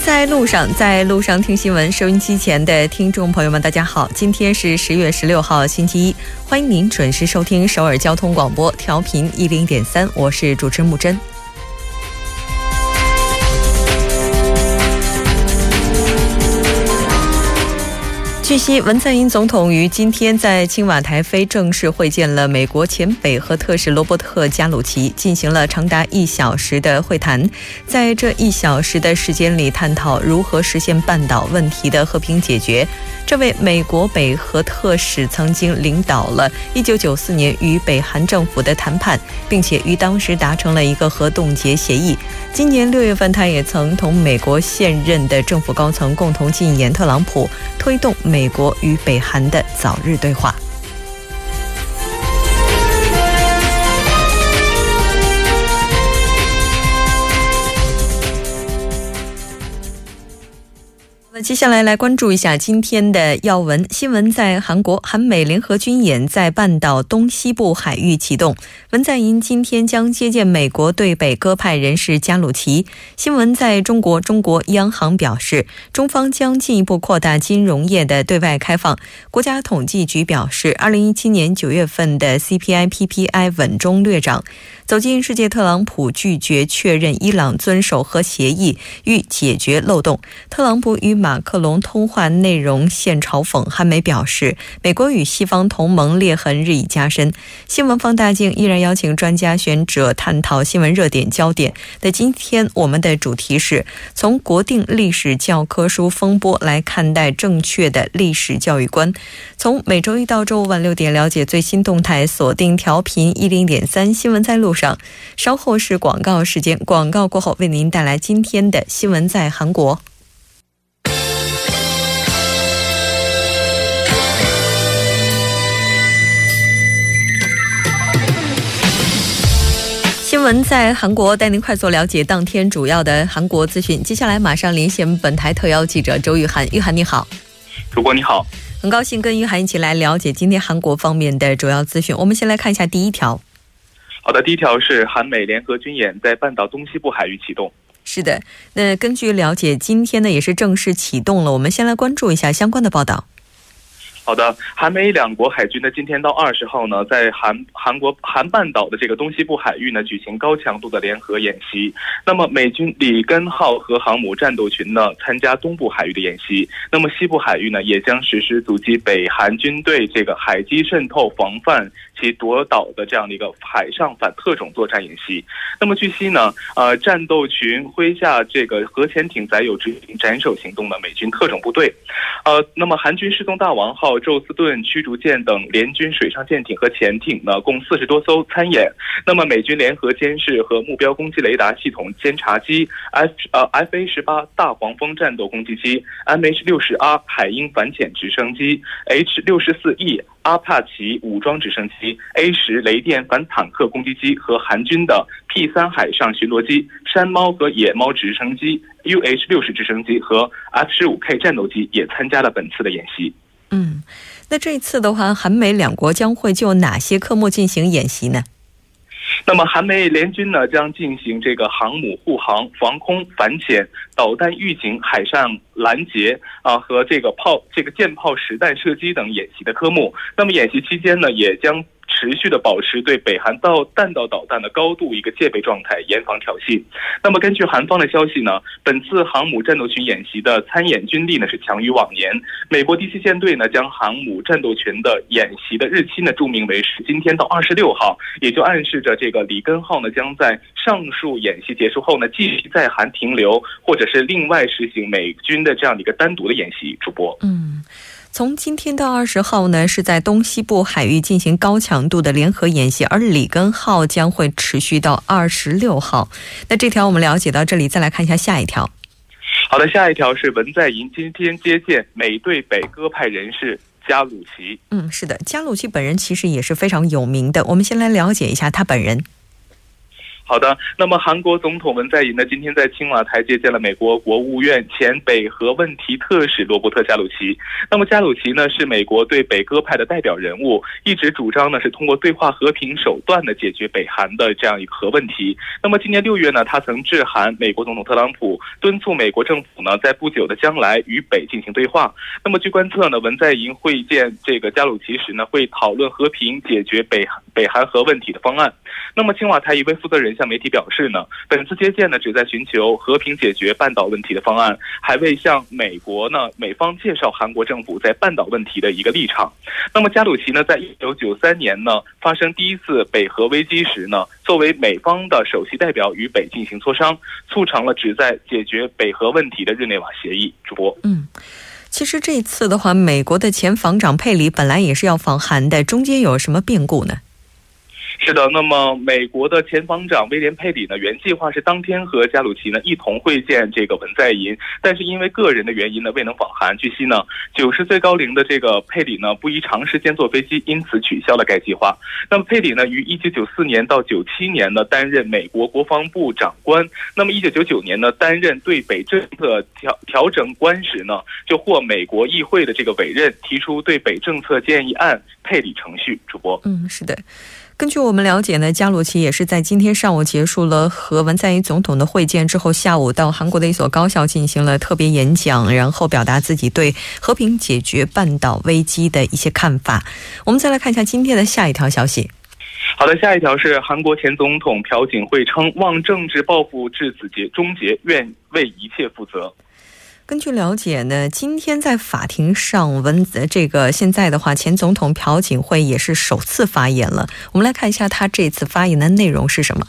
在路上，在路上听新闻。收音机前的听众朋友们，大家好，今天是十月十六号，星期一，欢迎您准时收听首尔交通广播，调频一零点三，我是主持木真。据悉，文在寅总统于今天在青瓦台非正式会见了美国前北和特使罗伯特·加鲁奇，进行了长达一小时的会谈。在这一小时的时间里，探讨如何实现半岛问题的和平解决。这位美国北和特使曾经领导了1994年与北韩政府的谈判，并且于当时达成了一个核冻结协议。今年六月份，他也曾同美国现任的政府高层共同进言特朗普，推动美美国与北韩的早日对话。那接下来来关注一下今天的要闻新闻。在韩国，韩美联合军演在半岛东西部海域启动。文在寅今天将接见美国对北鸽派人士加鲁奇。新闻在中国，中国央行表示，中方将进一步扩大金融业的对外开放。国家统计局表示，二零一七年九月份的 CPI、PPI 稳中略涨。走进世界，特朗普拒绝确认伊朗遵守核协议，欲解决漏洞。特朗普与马克龙通话内容现嘲讽，韩媒表示，美国与西方同盟裂痕日益加深。新闻放大镜依然邀请专家学者探讨新闻热点焦点。在今天，我们的主题是从国定历史教科书风波来看待正确的历史教育观。从每周一到周五晚六点，了解最新动态，锁定调频一零点三新闻在路。上，稍后是广告时间，广告过后为您带来今天的新闻在韩国。新闻在韩国，带您快速了解当天主要的韩国资讯。接下来马上连线本台特邀记者周玉涵，玉涵你好，主播你好，很高兴跟玉涵一起来了解今天韩国方面的主要资讯。我们先来看一下第一条。好的，第一条是韩美联合军演在半岛东西部海域启动。是的，那根据了解，今天呢也是正式启动了。我们先来关注一下相关的报道。好的，韩美两国海军呢，今天到二十号呢，在韩韩国韩半岛的这个东西部海域呢，举行高强度的联合演习。那么，美军里根号核航母战斗群呢，参加东部海域的演习。那么，西部海域呢，也将实施阻击北韩军队这个海基渗透防范其夺岛的这样的一个海上反特种作战演习。那么，据悉呢，呃，战斗群麾下这个核潜艇载有执行斩首行动的美军特种部队。呃，那么韩军“失踪大王号”。宙斯盾驱逐舰等联军水上舰艇和潜艇呢，共四十多艘参演。那么，美军联合监视和目标攻击雷达系统监察机 F 呃 F A 十八大黄蜂战斗攻击机、M H 六十 R 海鹰反潜直升机、H 六十四 E 阿帕奇武装直升机、A 十雷电反坦克攻击机和韩军的 P 三海上巡逻机、山猫和野猫直升机、U H 六十直升机和 F 十五 K 战斗机也参加了本次的演习。嗯，那这次的话，韩美两国将会就哪些科目进行演习呢？那么，韩美联军呢将进行这个航母护航、防空、反潜、导弹预警、海上拦截啊和这个炮、这个舰炮实弹射击等演习的科目。那么，演习期间呢，也将。持续的保持对北韩导弹道导弹的高度一个戒备状态，严防挑衅。那么根据韩方的消息呢，本次航母战斗群演习的参演军力呢是强于往年。美国第七舰队呢将航母战斗群的演习的日期呢注明为是今天到二十六号，也就暗示着这个里根号呢将在上述演习结束后呢继续在韩停留，或者是另外实行美军的这样的一个单独的演习。主播，嗯。从今天到二十号呢，是在东西部海域进行高强度的联合演习，而里根号将会持续到二十六号。那这条我们了解到这里，再来看一下下一条。好的，下一条是文在寅今天接见美对北鸽派人士加鲁奇。嗯，是的，加鲁奇本人其实也是非常有名的。我们先来了解一下他本人。好的，那么韩国总统文在寅呢，今天在青瓦台接见了美国国务院前北核问题特使罗伯特加鲁奇。那么加鲁奇呢，是美国对北鸽派的代表人物，一直主张呢是通过对话和平手段的解决北韩的这样一个核问题。那么今年六月呢，他曾致函美国总统特朗普，敦促美国政府呢在不久的将来与北进行对话。那么据观测呢，文在寅会见这个加鲁奇时呢，会讨论和平解决北北韩核问题的方案。那么青瓦台一位负责人。向媒体表示呢，本次接见呢旨在寻求和平解决半岛问题的方案，还未向美国呢美方介绍韩国政府在半岛问题的一个立场。那么加鲁奇呢，在一九九三年呢发生第一次北核危机时呢，作为美方的首席代表与北进行磋商，促成了旨在解决北核问题的日内瓦协议。主播，嗯，其实这次的话，美国的前防长佩里本来也是要访韩的，中间有什么变故呢？是的，那么美国的前防长威廉佩里呢，原计划是当天和加鲁奇呢一同会见这个文在寅，但是因为个人的原因呢未能访韩。据悉呢，九十岁高龄的这个佩里呢不宜长时间坐飞机，因此取消了该计划。那么佩里呢于一九九四年到九七年呢担任美国国防部长官，那么一九九九年呢担任对北政策调调整官时呢就获美国议会的这个委任，提出对北政策建议案配理程序。主播，嗯，是的。根据我们了解呢，加鲁奇也是在今天上午结束了和文在寅总统的会见之后，下午到韩国的一所高校进行了特别演讲，然后表达自己对和平解决半岛危机的一些看法。我们再来看一下今天的下一条消息。好的，下一条是韩国前总统朴槿惠称，望政治报复至此结终结，愿为一切负责。根据了解呢，今天在法庭上，文这个现在的话，前总统朴槿惠也是首次发言了。我们来看一下他这次发言的内容是什么。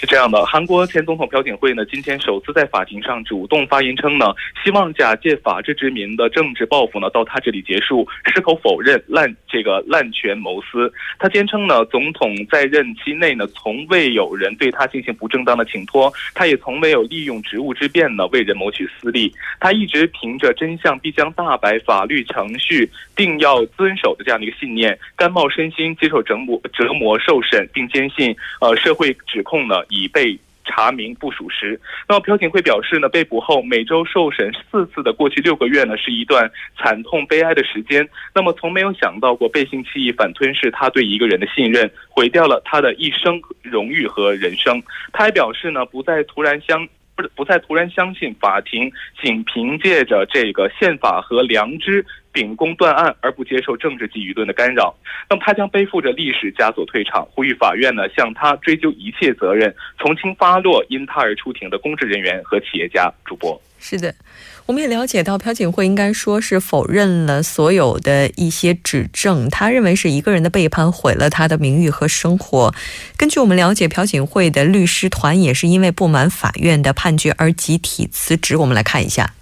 是这样的，韩国前总统朴槿惠呢，今天首次在法庭上主动发言称呢，希望假借法治之名的政治报复呢，到他这里结束，矢口否认滥这个滥权谋私。他坚称呢，总统在任期内呢，从未有人对他进行不正当的请托，他也从没有利用职务之便呢，为人谋取私利。他一直凭着真相必将大白、法律程序定要遵守的这样的一个信念，甘冒身心接受折磨、折磨、受审，并坚信呃社会指控呢。已被查明不属实。那么朴槿惠表示呢，被捕后每周受审四次的过去六个月呢，是一段惨痛悲哀的时间。那么从没有想到过背信弃义、反吞噬他对一个人的信任，毁掉了他的一生荣誉和人生。他还表示呢，不再突然相不不再突然相信法庭仅凭借着这个宪法和良知。秉公断案，而不接受政治及舆论的干扰。那么他将背负着历史枷锁退场，呼吁法院呢向他追究一切责任，从轻发落因他而出庭的公职人员和企业家。主播是的，我们也了解到，朴槿惠应该说是否认了所有的一些指证，他认为是一个人的背叛毁了他的名誉和生活。根据我们了解，朴槿惠的律师团也是因为不满法院的判决而集体辞职。我们来看一下。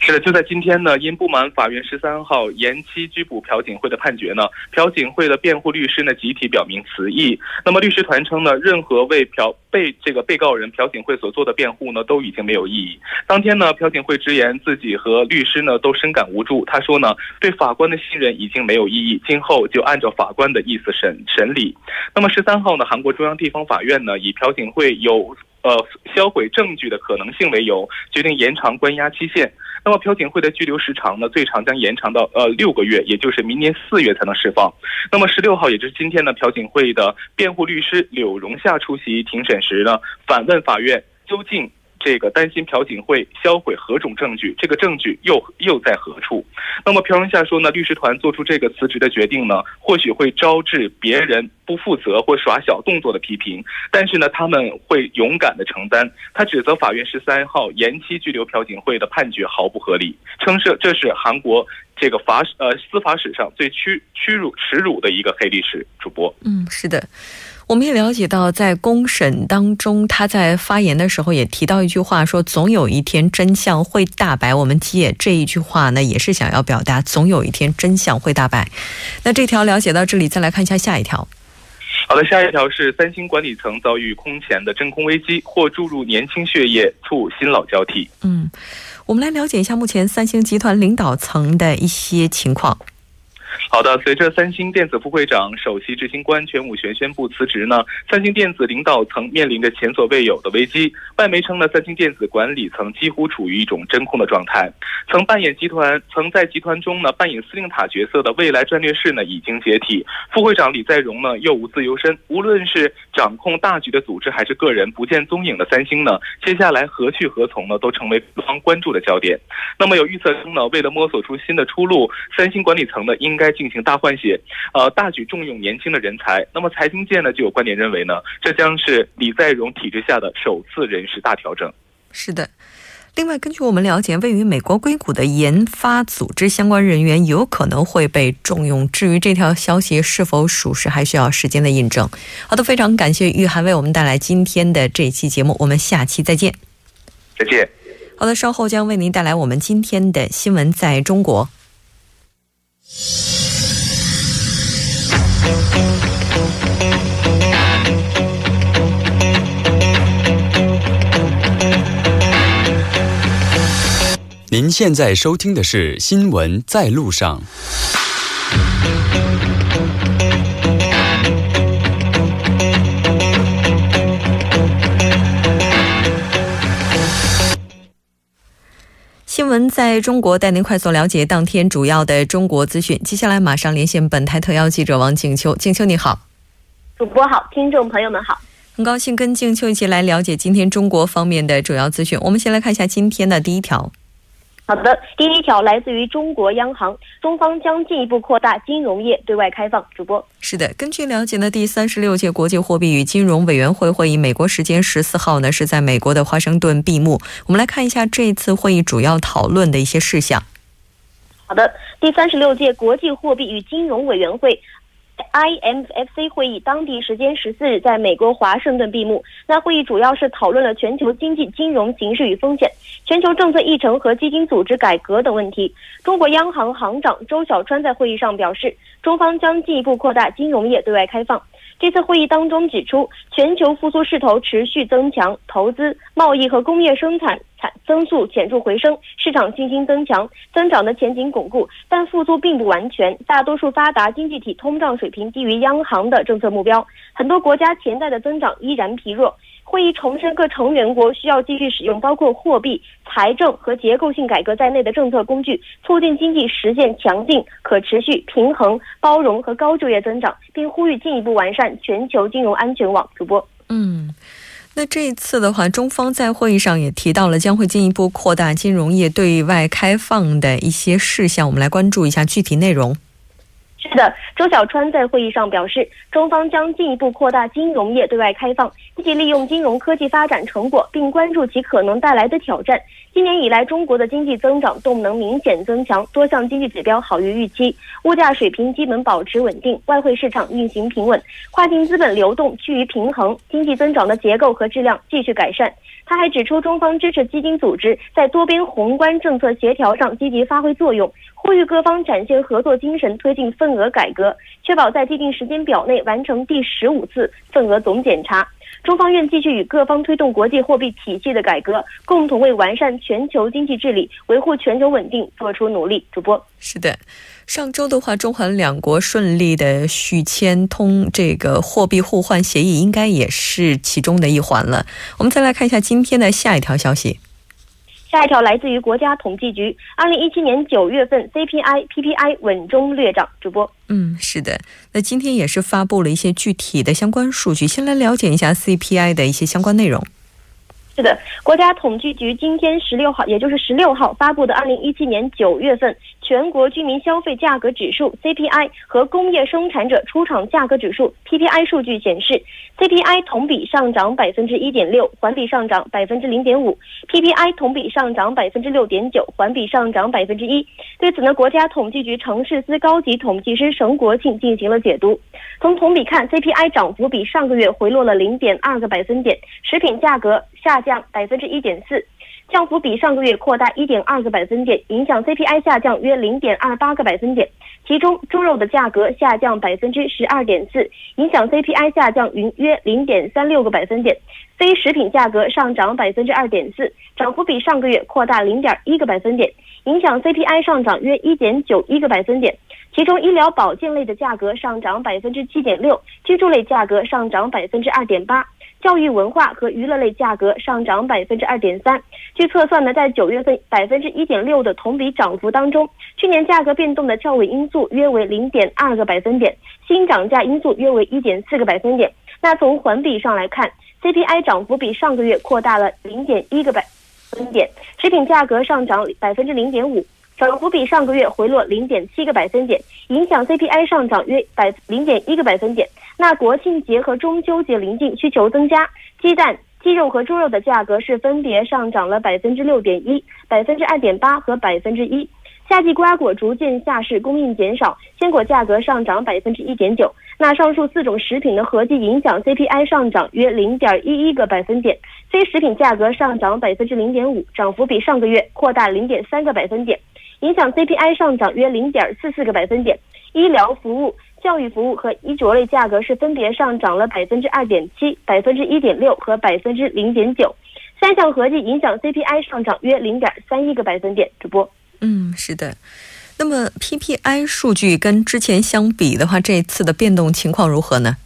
是的，就在今天呢，因不满法院十三号延期拘捕朴槿惠的判决呢，朴槿惠的辩护律师呢集体表明辞意。那么律师团称呢，任何为朴被这个被告人朴槿惠所做的辩护呢，都已经没有意义。当天呢，朴槿惠直言自己和律师呢都深感无助。他说呢，对法官的信任已经没有意义，今后就按照法官的意思审审理。那么十三号呢，韩国中央地方法院呢以朴槿惠有呃销毁证据的可能性为由，决定延长关押期限。那么朴槿惠的拘留时长呢，最长将延长到呃六个月，也就是明年四月才能释放。那么十六号，也就是今天呢，朴槿惠的辩护律师柳荣夏出席庭审时呢，反问法院究竟。这个担心朴槿惠销毁何种证据？这个证据又又在何处？那么朴荣夏说呢，律师团做出这个辞职的决定呢，或许会招致别人不负责或耍小动作的批评，但是呢，他们会勇敢的承担。他指责法院十三号延期拘留朴槿惠的判决毫不合理，称是这是韩国这个法呃司法史上最屈屈辱耻辱的一个黑历史。主播，嗯，是的。我们也了解到，在公审当中，他在发言的时候也提到一句话，说“总有一天真相会大白”。我们借这一句话呢，也是想要表达“总有一天真相会大白”。那这条了解到这里，再来看一下下一条。好的，下一条是三星管理层遭遇空前的真空危机，或注入年轻血液，促新老交替。嗯，我们来了解一下目前三星集团领导层的一些情况。好的，随着三星电子副会长、首席执行官全武玄宣布辞职呢，三星电子领导层面临着前所未有的危机。外媒称呢，三星电子管理层几乎处于一种真空的状态。曾扮演集团、曾在集团中呢扮演司令塔角色的未来战略室呢已经解体，副会长李在镕呢又无自由身。无论是掌控大局的组织，还是个人不见踪影的三星呢，接下来何去何从呢，都成为各方关注的焦点。那么有预测称呢，为了摸索出新的出路，三星管理层呢应该。进行大换血，呃，大举重用年轻的人才。那么财经界呢就有观点认为呢，这将是李在镕体制下的首次人事大调整。是的，另外根据我们了解，位于美国硅谷的研发组织相关人员有可能会被重用。至于这条消息是否属实，还需要时间的印证。好的，非常感谢玉涵为我们带来今天的这一期节目，我们下期再见。再见。好的，稍后将为您带来我们今天的新闻在中国。您现在收听的是《新闻在路上》。新闻在中国，带您快速了解当天主要的中国资讯。接下来马上连线本台特邀记者王静秋。静秋你好，主播好，听众朋友们好，很高兴跟静秋一起来了解今天中国方面的主要资讯。我们先来看一下今天的第一条。好的，第一条来自于中国央行，中方将进一步扩大金融业对外开放。主播是的，根据了解呢，第三十六届国际货币与金融委员会会议，美国时间十四号呢是在美国的华盛顿闭幕。我们来看一下这次会议主要讨论的一些事项。好的，第三十六届国际货币与金融委员会。IMFC 会议当地时间十四日在美国华盛顿闭幕。那会议主要是讨论了全球经济金融形势与风险、全球政策议程和基金组织改革等问题。中国央行行长周小川在会议上表示，中方将进一步扩大金融业对外开放。这次会议当中指出，全球复苏势头持续增强，投资、贸易和工业生产产增速显著回升，市场信心增强，增长的前景巩固。但复苏并不完全，大多数发达经济体通胀水平低于央行的政策目标，很多国家潜在的增长依然疲弱。会议重申，各成员国需要继续使用包括货币、财政和结构性改革在内的政策工具，促进经济实现强劲、可持续、平衡、包容和高就业增长，并呼吁进一步完善全球金融安全网。主播，嗯，那这一次的话，中方在会议上也提到了将会进一步扩大金融业对外开放的一些事项，我们来关注一下具体内容。是的，周小川在会议上表示，中方将进一步扩大金融业对外开放，积极利用金融科技发展成果，并关注其可能带来的挑战。今年以来，中国的经济增长动能明显增强，多项经济指标好于预期，物价水平基本保持稳定，外汇市场运行平稳，跨境资本流动趋于平衡，经济增长的结构和质量继续改善。他还指出，中方支持基金组织在多边宏观政策协调上积极发挥作用，呼吁各方展现合作精神，推进份额改革，确保在既定时间表内完成第十五次份额总检查。中方愿继续与各方推动国际货币体系的改革，共同为完善全球经济治理、维护全球稳定作出努力。主播是的。上周的话，中韩两国顺利的续签通这个货币互换协议，应该也是其中的一环了。我们再来看一下今天的下一条消息。下一条来自于国家统计局，二零一七年九月份 CPI、PPI 稳中略涨。主播，嗯，是的。那今天也是发布了一些具体的相关数据，先来了解一下 CPI 的一些相关内容。是的，国家统计局今天十六号，也就是十六号发布的二零一七年九月份全国居民消费价格指数 CPI 和工业生产者出厂价格指数 PPI 数据显示，CPI 同比上涨百分之一点六，环比上涨百分之零点五；PPI 同比上涨百分之六点九，环比上涨百分之一。对此呢，国家统计局城市司高级统计师沈国庆进行了解读。从同比看，CPI 涨幅比上个月回落了零点二个百分点，食品价格下。降百分之一点四，降幅比上个月扩大一点二个百分点，影响 CPI 下降约零点二八个百分点。其中，猪肉的价格下降百分之十二点四，影响 CPI 下降约零点三六个百分点。非食品价格上涨百分之二点四，涨幅比上个月扩大零点一个百分点，影响 CPI 上涨约一点九一个百分点。其中，医疗保健类的价格上涨百分之七点六，居住类价格上涨百分之二点八。教育文化和娱乐类价格上涨百分之二点三。据测算呢，在九月份百分之一点六的同比涨幅当中，去年价格变动的较为因素约为零点二个百分点，新涨价因素约为一点四个百分点。那从环比上来看，CPI 涨幅比上个月扩大了零点一个百分点，食品价格上涨百分之零点五。涨幅比上个月回落零点七个百分点，影响 CPI 上涨约百零点一个百分点。那国庆节和中秋节临近，需求增加，鸡蛋、鸡肉和猪肉的价格是分别上涨了百分之六点一、百分之二点八和百分之一。夏季瓜果逐渐下市，供应减少，鲜果价格上涨百分之一点九。那上述四种食品的合计影响 CPI 上涨约零点一一个百分点，非食品价格上涨百分之零点五，涨幅比上个月扩大零点三个百分点。影响 CPI 上涨约零点四四个百分点，医疗服务、教育服务和衣着类价格是分别上涨了百分之二点七、百分之一点六和百分之零点九，三项合计影响 CPI 上涨约零点三一个百分点。主播，嗯，是的。那么 PPI 数据跟之前相比的话，这次的变动情况如何呢？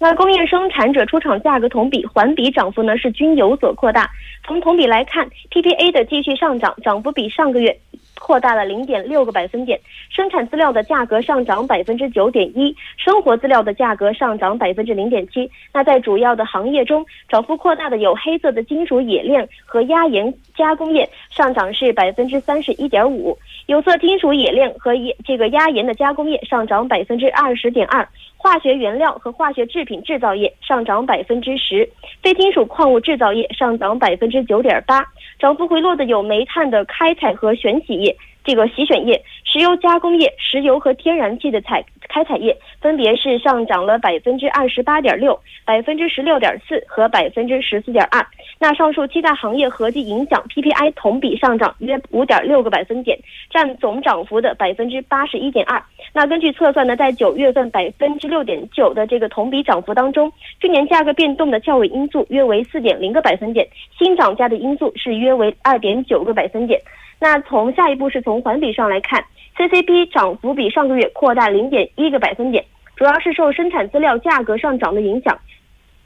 那工业生产者出厂价格同比、环比涨幅呢是均有所扩大。从同比来看，PPA 的继续上涨，涨幅比上个月。扩大了零点六个百分点，生产资料的价格上涨百分之九点一，生活资料的价格上涨百分之零点七。那在主要的行业中，涨幅扩大的有黑色的金属冶炼和压延加工业，上涨是百分之三十一点五；有色金属冶炼和这个压延的加工业上涨百分之二十点二；化学原料和化学制品制造业上涨百分之十；非金属矿物制造业上涨百分之九点八。涨幅回落的有煤炭的开采和选企业。这个洗选业、石油加工业、石油和天然气的采开采业分别是上涨了百分之二十八点六、百分之十六点四和百分之十四点二。那上述七大行业合计影响 PPI 同比上涨约五点六个百分点，占总涨幅的百分之八十一点二。那根据测算呢，在九月份百分之六点九的这个同比涨幅当中，去年价格变动的较为因素约为四点零个百分点，新涨价的因素是约为二点九个百分点。那从下一步是从环比上来看，CCP 涨幅比上个月扩大零点一个百分点，主要是受生产资料价格上涨的影响。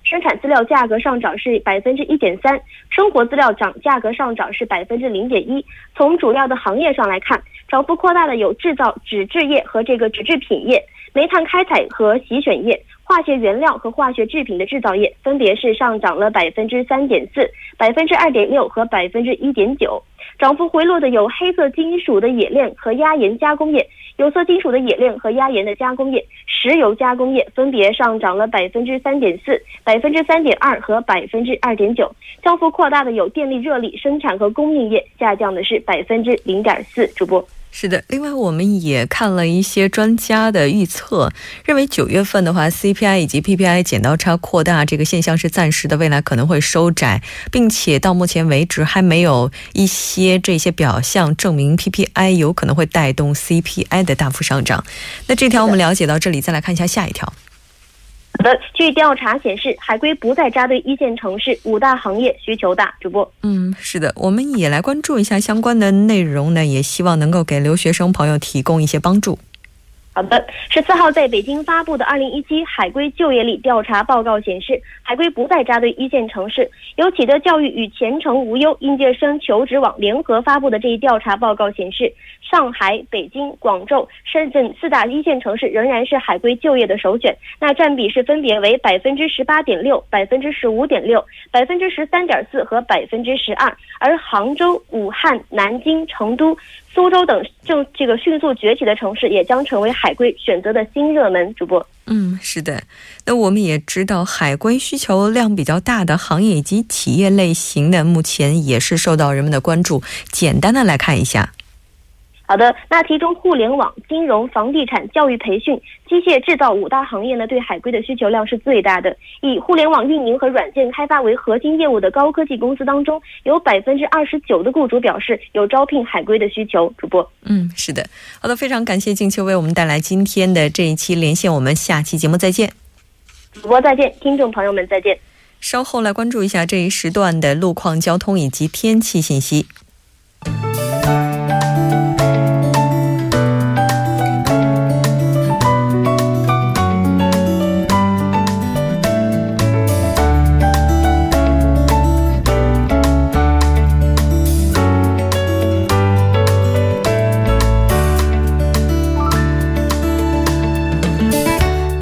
生产资料价格上涨是百分之一点三，生活资料涨价格上涨是百分之零点一。从主要的行业上来看，涨幅扩大的有制造纸质业和这个纸制品业、煤炭开采和洗选业。化学原料和化学制品的制造业分别是上涨了百分之三点四、百分之二点六和百分之一点九，涨幅回落的有黑色金属的冶炼和压延加工业、有色金属的冶炼和压延的加工业、石油加工业分别上涨了百分之三点四、百分之三点二和百分之二点九，降幅扩大的有电力热力生产和供应业下降的是百分之零点四。主播。是的，另外我们也看了一些专家的预测，认为九月份的话，CPI 以及 PPI 剪刀差扩大这个现象是暂时的，未来可能会收窄，并且到目前为止还没有一些这些表象证明 PPI 有可能会带动 CPI 的大幅上涨。那这条我们了解到这里，再来看一下下一条。的，据调查显示，海归不再扎堆一线城市，五大行业需求大。主播，嗯，是的，我们也来关注一下相关的内容呢，也希望能够给留学生朋友提供一些帮助。好的，十四号在北京发布的二零一七海归就业力调查报告显示，海归不再扎堆一线城市。由启德教育与前程无忧应届生求职网联合发布的这一调查报告显示，上海、北京、广州、深圳四大一线城市仍然是海归就业的首选。那占比是分别为百分之十八点六、百分之十五点六、百分之十三点四和百分之十二。而杭州、武汉、南京、成都。苏州等正这个迅速崛起的城市，也将成为海归选择的新热门。主播，嗯，是的。那我们也知道，海归需求量比较大的行业以及企业类型呢，目前也是受到人们的关注。简单的来看一下。好的，那其中互联网、金融、房地产、教育培训、机械制造五大行业呢，对海归的需求量是最大的。以互联网运营和软件开发为核心业务的高科技公司当中，有百分之二十九的雇主表示有招聘海归的需求。主播，嗯，是的，好的，非常感谢静秋为我们带来今天的这一期连线，我们下期节目再见。主播再见，听众朋友们再见。稍后来关注一下这一时段的路况、交通以及天气信息。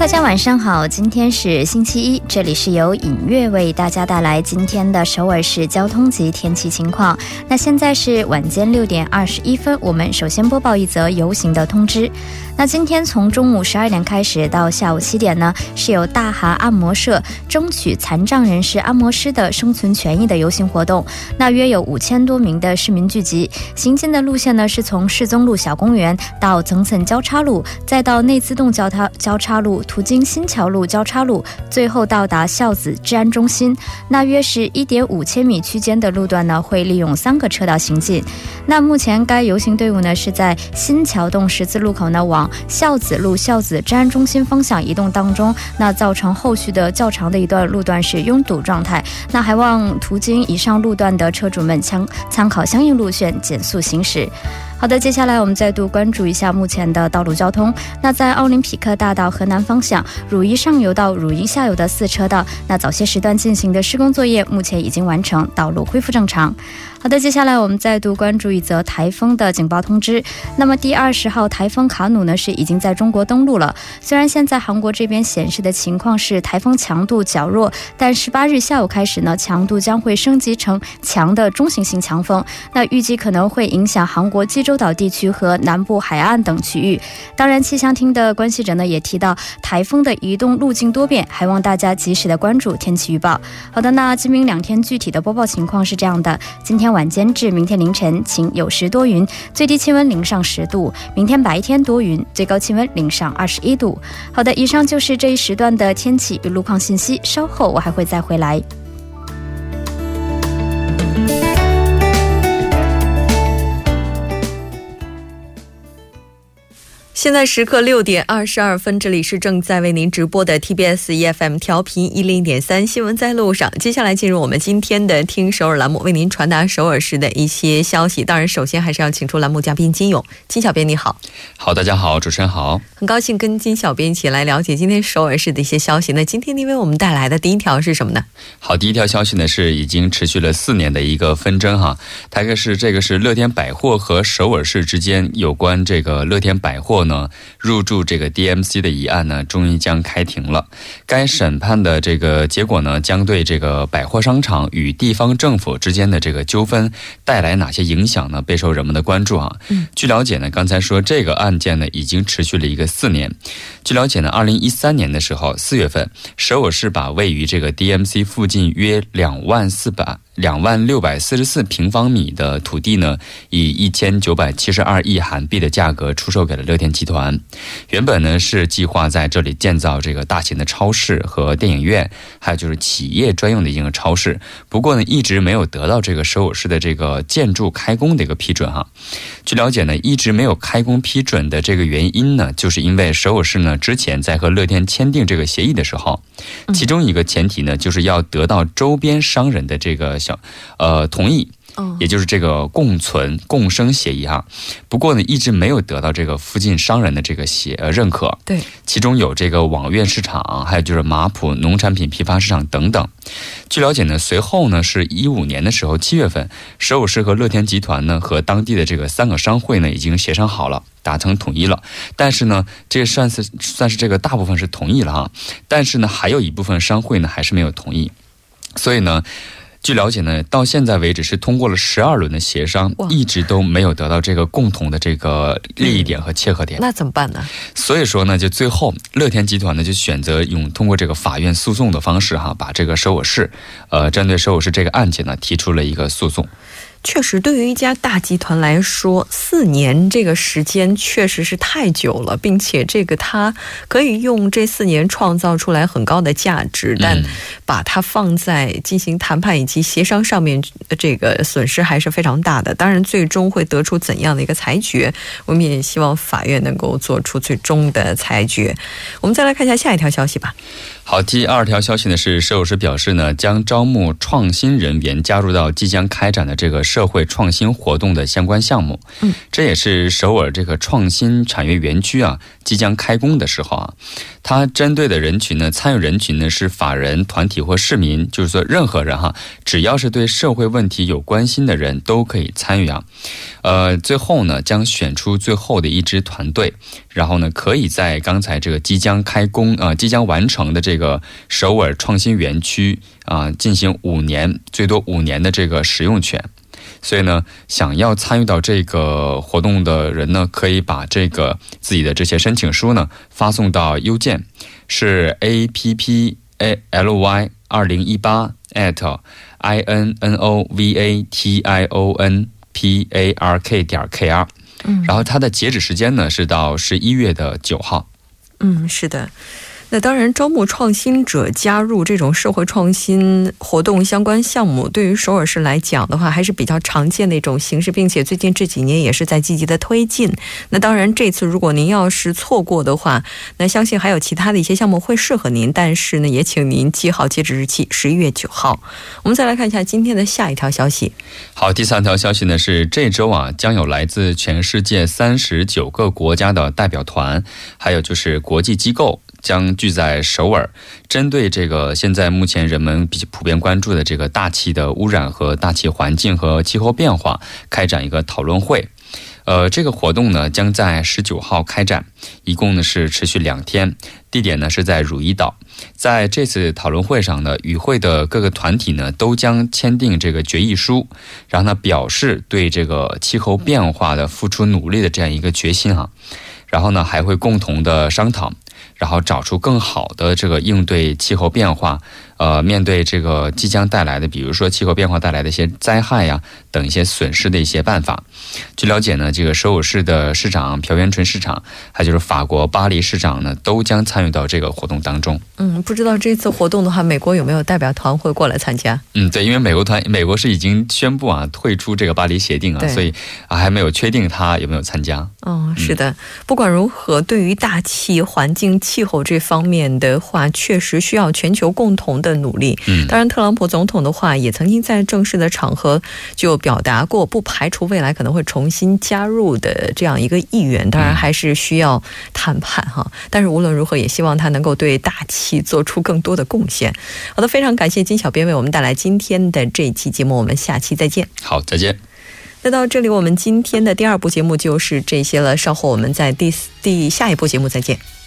大家晚上好，今天是星期一，这里是由尹月为大家带来今天的首尔市交通及天气情况。那现在是晚间六点二十一分，我们首先播报一则游行的通知。那今天从中午十二点开始到下午七点呢，是有大韩按摩社争取残障人士按摩师的生存权益的游行活动。那约有五千多名的市民聚集，行进的路线呢是从世宗路小公园到增森交叉路，再到内自动交叉交叉路，途经新桥路交叉路，最后到达孝子治安中心。那约是一点五千米区间的路段呢，会利用三个车道行进。那目前该游行队伍呢是在新桥洞十字路口呢往。孝子路孝子治安中心方向移动当中，那造成后续的较长的一段路段是拥堵状态。那还望途经以上路段的车主们参参考相应路线减速行驶。好的，接下来我们再度关注一下目前的道路交通。那在奥林匹克大道河南方向汝矣上游到汝矣下游的四车道，那早些时段进行的施工作业目前已经完成，道路恢复正常。好的，接下来我们再度关注一则台风的警报通知。那么第二十号台风卡努呢是已经在中国登陆了。虽然现在韩国这边显示的情况是台风强度较弱，但十八日下午开始呢，强度将会升级成强的中型型强风。那预计可能会影响韩国济州岛地区和南部海岸等区域。当然，气象厅的关系者呢也提到，台风的移动路径多变，还望大家及时的关注天气预报。好的，那今明两天具体的播报情况是这样的：今天。晚间至明天凌晨晴，有时多云，最低气温零上十度。明天白天多云，最高气温零上二十一度。好的，以上就是这一时段的天气与路况信息。稍后我还会再回来。现在时刻六点二十二分，这里是正在为您直播的 TBS EFM 调频一零点三新闻在路上。接下来进入我们今天的听首尔栏目，为您传达首尔市的一些消息。当然，首先还是要请出栏目嘉宾金勇，金小编你好。好，大家好，主持人好，很高兴跟金小编一起来了解今天首尔市的一些消息。那今天您为我们带来的第一条是什么呢？好，第一条消息呢是已经持续了四年的一个纷争哈，大概是这个是乐天百货和首尔市之间有关这个乐天百货。呢，入驻这个 DMC 的一案呢，终于将开庭了。该审判的这个结果呢，将对这个百货商场与地方政府之间的这个纠纷带来哪些影响呢？备受人们的关注啊。嗯，据了解呢，刚才说这个案件呢，已经持续了一个四年。据了解呢，二零一三年的时候，四月份，首尔市把位于这个 DMC 附近约两万四百。两万六百四十四平方米的土地呢，以一千九百七十二亿韩币的价格出售给了乐天集团。原本呢是计划在这里建造这个大型的超市和电影院，还有就是企业专用的一个超市。不过呢，一直没有得到这个首尔市的这个建筑开工的一个批准哈。据了解呢，一直没有开工批准的这个原因呢，就是因为首尔市呢之前在和乐天签订这个协议的时候，其中一个前提呢就是要得到周边商人的这个。呃，同意，也就是这个共存共生协议哈。不过呢，一直没有得到这个附近商人的这个协呃认可。对，其中有这个网院市场，还有就是马浦农产品批发市场等等。据了解呢，随后呢，是一五年的时候七月份，首尔市和乐天集团呢和当地的这个三个商会呢已经协商好了，达成统一了。但是呢，这算是算是这个大部分是同意了哈。但是呢，还有一部分商会呢还是没有同意。所以呢。据了解呢，到现在为止是通过了十二轮的协商，一直都没有得到这个共同的这个利益点和切合点。那怎么办呢？所以说呢，就最后乐天集团呢就选择用通过这个法院诉讼的方式哈，把这个首尔市，呃，针对首尔市这个案件呢提出了一个诉讼。确实，对于一家大集团来说，四年这个时间确实是太久了，并且这个它可以用这四年创造出来很高的价值，但把它放在进行谈判以及协商上面，这个损失还是非常大的。当然，最终会得出怎样的一个裁决，我们也希望法院能够做出最终的裁决。我们再来看一下下一条消息吧。好，第二条消息呢是，首尔市表示呢，将招募创新人员加入到即将开展的这个社会创新活动的相关项目。嗯，这也是首尔这个创新产业园区啊即将开工的时候啊，它针对的人群呢，参与人群呢是法人团体或市民，就是说任何人哈，只要是对社会问题有关心的人都可以参与啊。呃，最后呢，将选出最后的一支团队，然后呢，可以在刚才这个即将开工啊，即将完成的这个首尔创新园区啊，进行五年最多五年的这个使用权。所以呢，想要参与到这个活动的人呢，可以把这个自己的这些申请书呢发送到邮件是 a p p a l y 二零一八 at i n n o v a t i o n p a r k 点 k r，嗯，然后它的截止时间呢是到十一月的九号。嗯，是的。那当然，招募创新者加入这种社会创新活动相关项目，对于首尔市来讲的话，还是比较常见的一种形式，并且最近这几年也是在积极的推进。那当然，这次如果您要是错过的话，那相信还有其他的一些项目会适合您。但是呢，也请您记好截止日期，十一月九号。我们再来看一下今天的下一条消息。好，第三条消息呢是这周啊，将有来自全世界三十九个国家的代表团，还有就是国际机构。将聚在首尔，针对这个现在目前人们比较普遍关注的这个大气的污染和大气环境和气候变化，开展一个讨论会。呃，这个活动呢将在十九号开展，一共呢是持续两天，地点呢是在汝矣岛。在这次讨论会上呢，与会的各个团体呢都将签订这个决议书，然后呢表示对这个气候变化的付出努力的这样一个决心哈。然后呢还会共同的商讨。然后找出更好的这个应对气候变化，呃，面对这个即将带来的，比如说气候变化带来的一些灾害呀等一些损失的一些办法。据了解呢，这个首尔市的市长朴元淳市长，还就是法国巴黎市长呢，都将参与到这个活动当中。嗯，不知道这次活动的话，美国有没有代表团会过来参加？嗯，对，因为美国团，美国是已经宣布啊退出这个巴黎协定啊，所以啊还没有确定他有没有参加。哦，是的，不管如何，对于大气环境。气候这方面的话，确实需要全球共同的努力。嗯，当然，特朗普总统的话也曾经在正式的场合就表达过，不排除未来可能会重新加入的这样一个意愿。当然，还是需要谈判哈。但是无论如何，也希望他能够对大气做出更多的贡献。好的，非常感谢金小编为我们带来今天的这一期节目，我们下期再见。好，再见。那到这里，我们今天的第二部节目就是这些了。稍后我们在第第下一部节目再见。